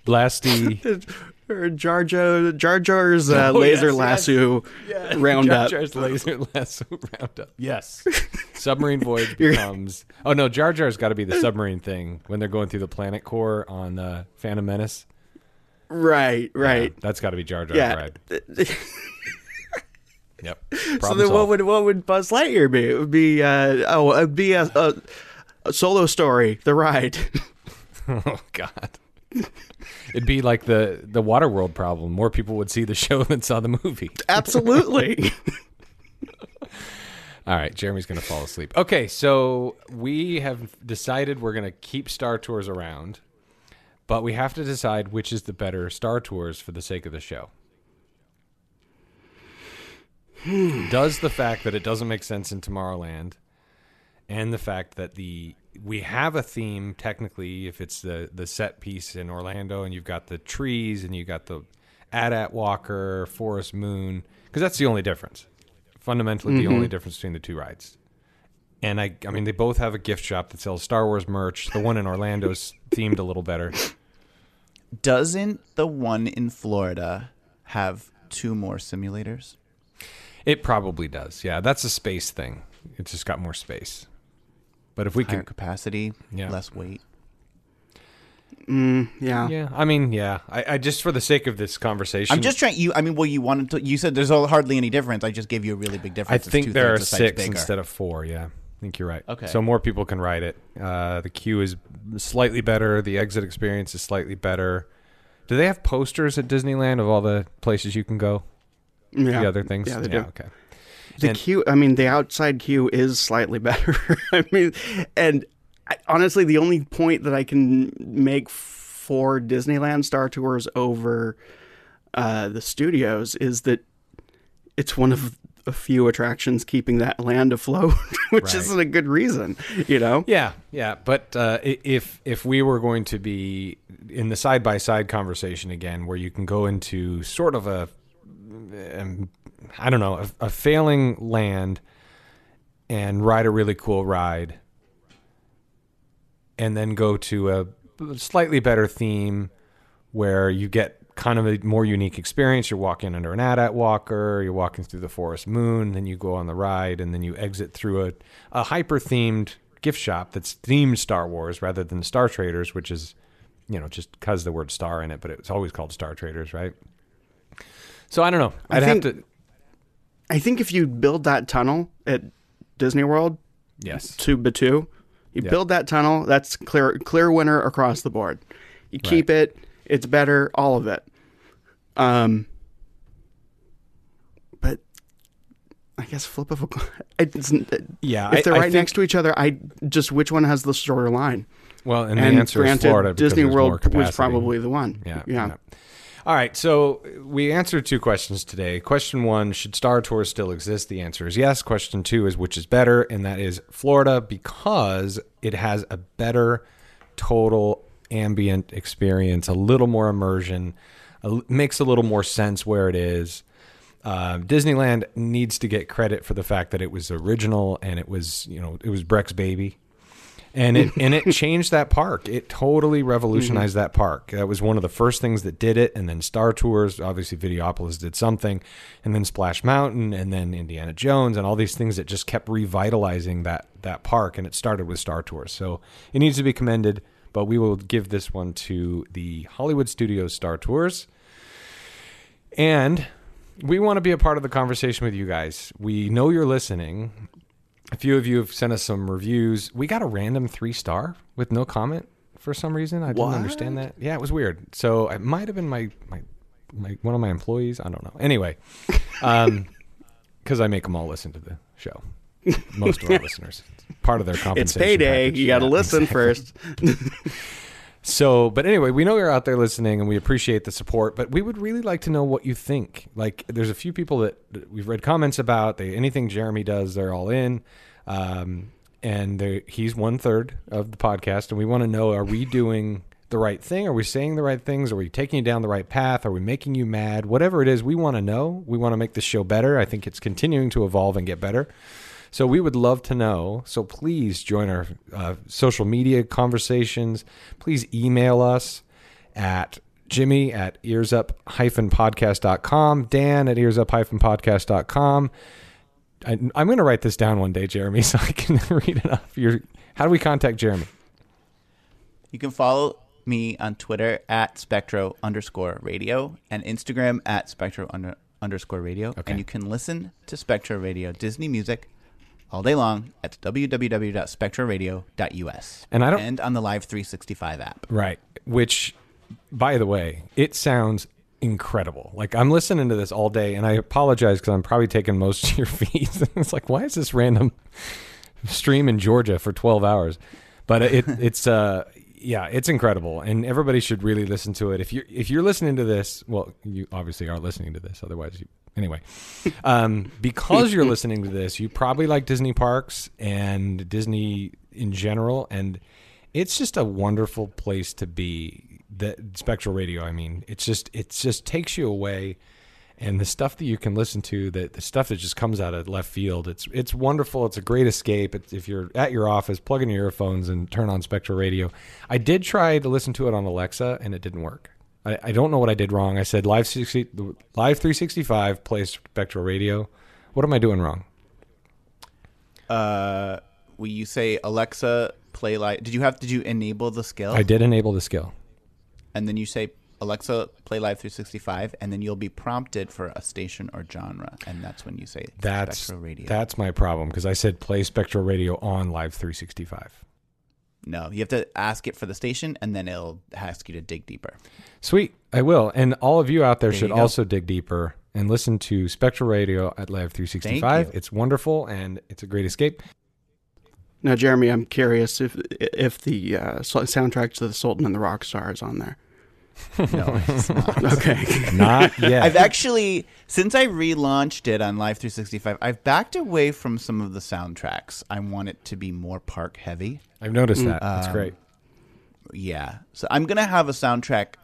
Blasty or Jar Jar Jar Jar's uh, Oh, laser yes, yes. lasso roundup. Jar Jar's laser lasso roundup. Yes. Submarine Voyage becomes. Oh no, Jar Jar's got to be the submarine thing when they're going through the planet core on uh, Phantom Menace. Right, right. Yeah, that's got to be Jar Jar Yeah. ride. Yep. So Problem then, what would what would Buzz Lightyear be? It would be uh, oh, it'd be a, a, a solo story, the ride. Oh God. It'd be like the the Waterworld problem. More people would see the show than saw the movie. Absolutely. All right, Jeremy's going to fall asleep. Okay, so we have decided we're going to keep Star Tours around, but we have to decide which is the better Star Tours for the sake of the show. Does the fact that it doesn't make sense in Tomorrowland and the fact that the we have a theme technically if it's the the set piece in Orlando and you've got the trees and you've got the AT-AT Walker, Forest Moon because that's the only difference. Fundamentally the only mm-hmm. difference between the two rides. And I I mean they both have a gift shop that sells Star Wars merch. The one in Orlando's themed a little better. Doesn't the one in Florida have two more simulators? It probably does. Yeah, that's a space thing. It's just got more space. But if we Higher can capacity, Yeah. less weight. Mm, yeah. Yeah, I mean, yeah. I, I just for the sake of this conversation I'm just trying. You, I mean, well, you wanted to. You said there's hardly any difference. I just gave you a really big difference. It's think there are the six bigger. instead of four. Yeah, I think you're right. Okay. So more people can ride it. Uh, the queue is slightly better. The exit experience is slightly better. Do they have posters at Disneyland of all the places you can go? Yeah. The other things? Yeah, they do. Okay. The And- queue, I mean, the outside queue is slightly better. I mean, and I, honestly, the only point that I can make for Disneyland Star Tours over uh, the studios is that it's one of a few attractions keeping that land afloat, which Right. isn't a good reason, you know? Yeah, yeah, but uh, if if we were going to be in the side by side conversation again, where you can go into sort of a, um, I don't know, a, a failing land, and ride a really cool ride, and then go to a slightly better theme where you get kind of a more unique experience. You're walking under an AT-AT walker, you're walking through the forest moon, then you go on the ride, and then you exit through a, a hyper themed gift shop that's themed Star Wars rather than Star Traders, which is, you know, just because the word star in it, but it's always called Star Traders, right? So I don't know. I I'd think- have to. I think if you build that tunnel at Disney World Yes. to Batuu, you Yeah. build that tunnel, that's clear clear winner across the board. You keep it, it's better, all of it. Um, but I guess flip of a coin. It's, Yeah, if they're I right think- next to each other, I just which one has the shorter line? Well, and, And the answer granted, is Florida. Disney World was probably the one. Yeah, yeah. yeah. All right, so we answered two questions today. Question one: Should Star Tours still exist? The answer is yes. Question two is which is better, and that is Florida because it has a better total ambient experience, a little more immersion, a, makes a little more sense where it is. Uh, Disneyland needs to get credit for the fact that it was original and it was, you know, it was Breck's baby and it and it changed that park. It totally revolutionized that park. That was one of the first things that did it. And then Star Tours, obviously Videopolis did something, and then Splash Mountain, and then Indiana Jones, and all these things that just kept revitalizing that that park. And it started with Star Tours, so it needs to be commended. But we will give this one to the Hollywood Studios Star Tours. And we want to be a part of the conversation with you guys. We know you're listening. A few of you have sent us some reviews. We got a random three star with no comment for some reason. I didn't understand that. Yeah, it was weird. So it might have been my my, my one of my employees. I don't know. Anyway, um, because I make them all listen to the show. Most of our listeners, It's part of their compensation. It's payday. package. You got to Yeah, listen exactly. first. So, but anyway, we know you're out there listening and we appreciate the support, but we would really like to know what you think. Like, there's a few people that, we've read comments about. They, anything Jeremy does, they're all in. Um, and he's one third of the podcast. And we want to know are we doing the right thing? Are we saying the right things? Are we taking you down the right path? Are we making you mad? Whatever it is, we want to know. We want to make this show better. I think it's continuing to evolve and get better. So we would love to know. So please join our uh, social media conversations. Please email us at Jimmy at earsup-podcast.com, Dan at earsup-podcast.com. I, I'm going to write this down one day, Jeremy, so I can read it off. Your, how do we contact Jeremy? You can follow me on Twitter at Spectro underscore radio and Instagram at Spectro under, underscore radio. Okay. And you can listen to Spectro Radio Disney music all day long at www.spectroradio.us. And I don't- and on the Live 365 app. Right. Which, by the way, it sounds incredible. Like I'm listening to this all day, and I apologize because I'm probably taking most of your feeds. it's like, why is this random stream in Georgia for 12 hours? But it it's uh yeah, it's incredible, and everybody should really listen to it. If you're if you're listening to this, well, you obviously are listening to this. Otherwise, you anyway. Um, because you're listening to this, you probably like Disney parks and Disney in general, and it's just a wonderful place to be. The Spectral Radio, I mean, it's just it just takes you away, and the stuff that you can listen to, that the stuff that just comes out of left field, it's it's wonderful. It's a great escape. It's, if you're at your office, plug in your earphones and turn on Spectral Radio. I did try to listen to it on Alexa, and it didn't work. I, I don't know what I did wrong. I said live 60, live 365 plays Spectral Radio. What am I doing wrong? Uh, will you say Alexa play live? Did you have did you enable the skill? I did enable the skill. and then you say Alexa play live 365 and then you'll be prompted for a station or genre and that's when you say That's Spectro Radio. that's my problem because I said play Spectral Radio on Live 365. No, you have to ask it for the station and then it'll ask you to dig deeper. Sweet, I will. And all of you out there, There should also dig deeper and listen to Spectral Radio at Live 365. It's wonderful and it's a great escape. Now, Jeremy, I'm curious if if the uh, soundtrack to the Sultan and the Rock Star is on there. No, it's not. Okay. Not yet. I've actually since I relaunched it on Live 365, I've backed away from some of the soundtracks. I want it to be more park heavy. I've noticed that. Um, That's great. Yeah. So I'm going to have a soundtrack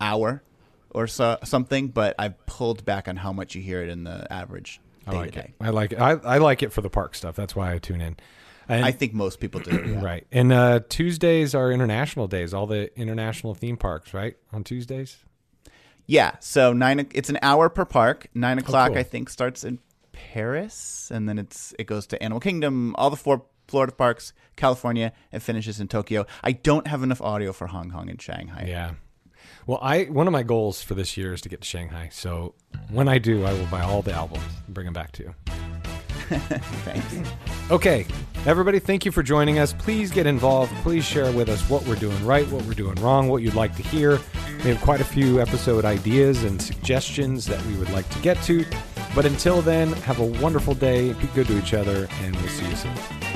hour or so, something, but I've pulled back on how much you hear it in the average I day like it. I like it. I, I like it for the park stuff. That's why I tune in. And, I think most people do. yeah. right. And uh, Tuesdays are international days. All the international theme parks, right? On Tuesdays. Yeah. So nine. It's an hour per park. Nine o'clock, Oh, cool. I think, starts in Paris, and then it's it goes to Animal Kingdom, all the four Florida parks, California, and finishes in Tokyo. I don't have enough audio for Hong Kong and Shanghai. Yeah. Well, I one of my goals for this year is to get to Shanghai. So when I do, I will buy all the albums and bring them back to you. Thanks. Okay, everybody, thank you for joining us. Please get involved. Please share with us what we're doing right, what we're doing wrong, what you'd like to hear. We have quite a few episode ideas and suggestions that we would like to get to. But until then, have a wonderful day, be good to each other, and we'll see you soon.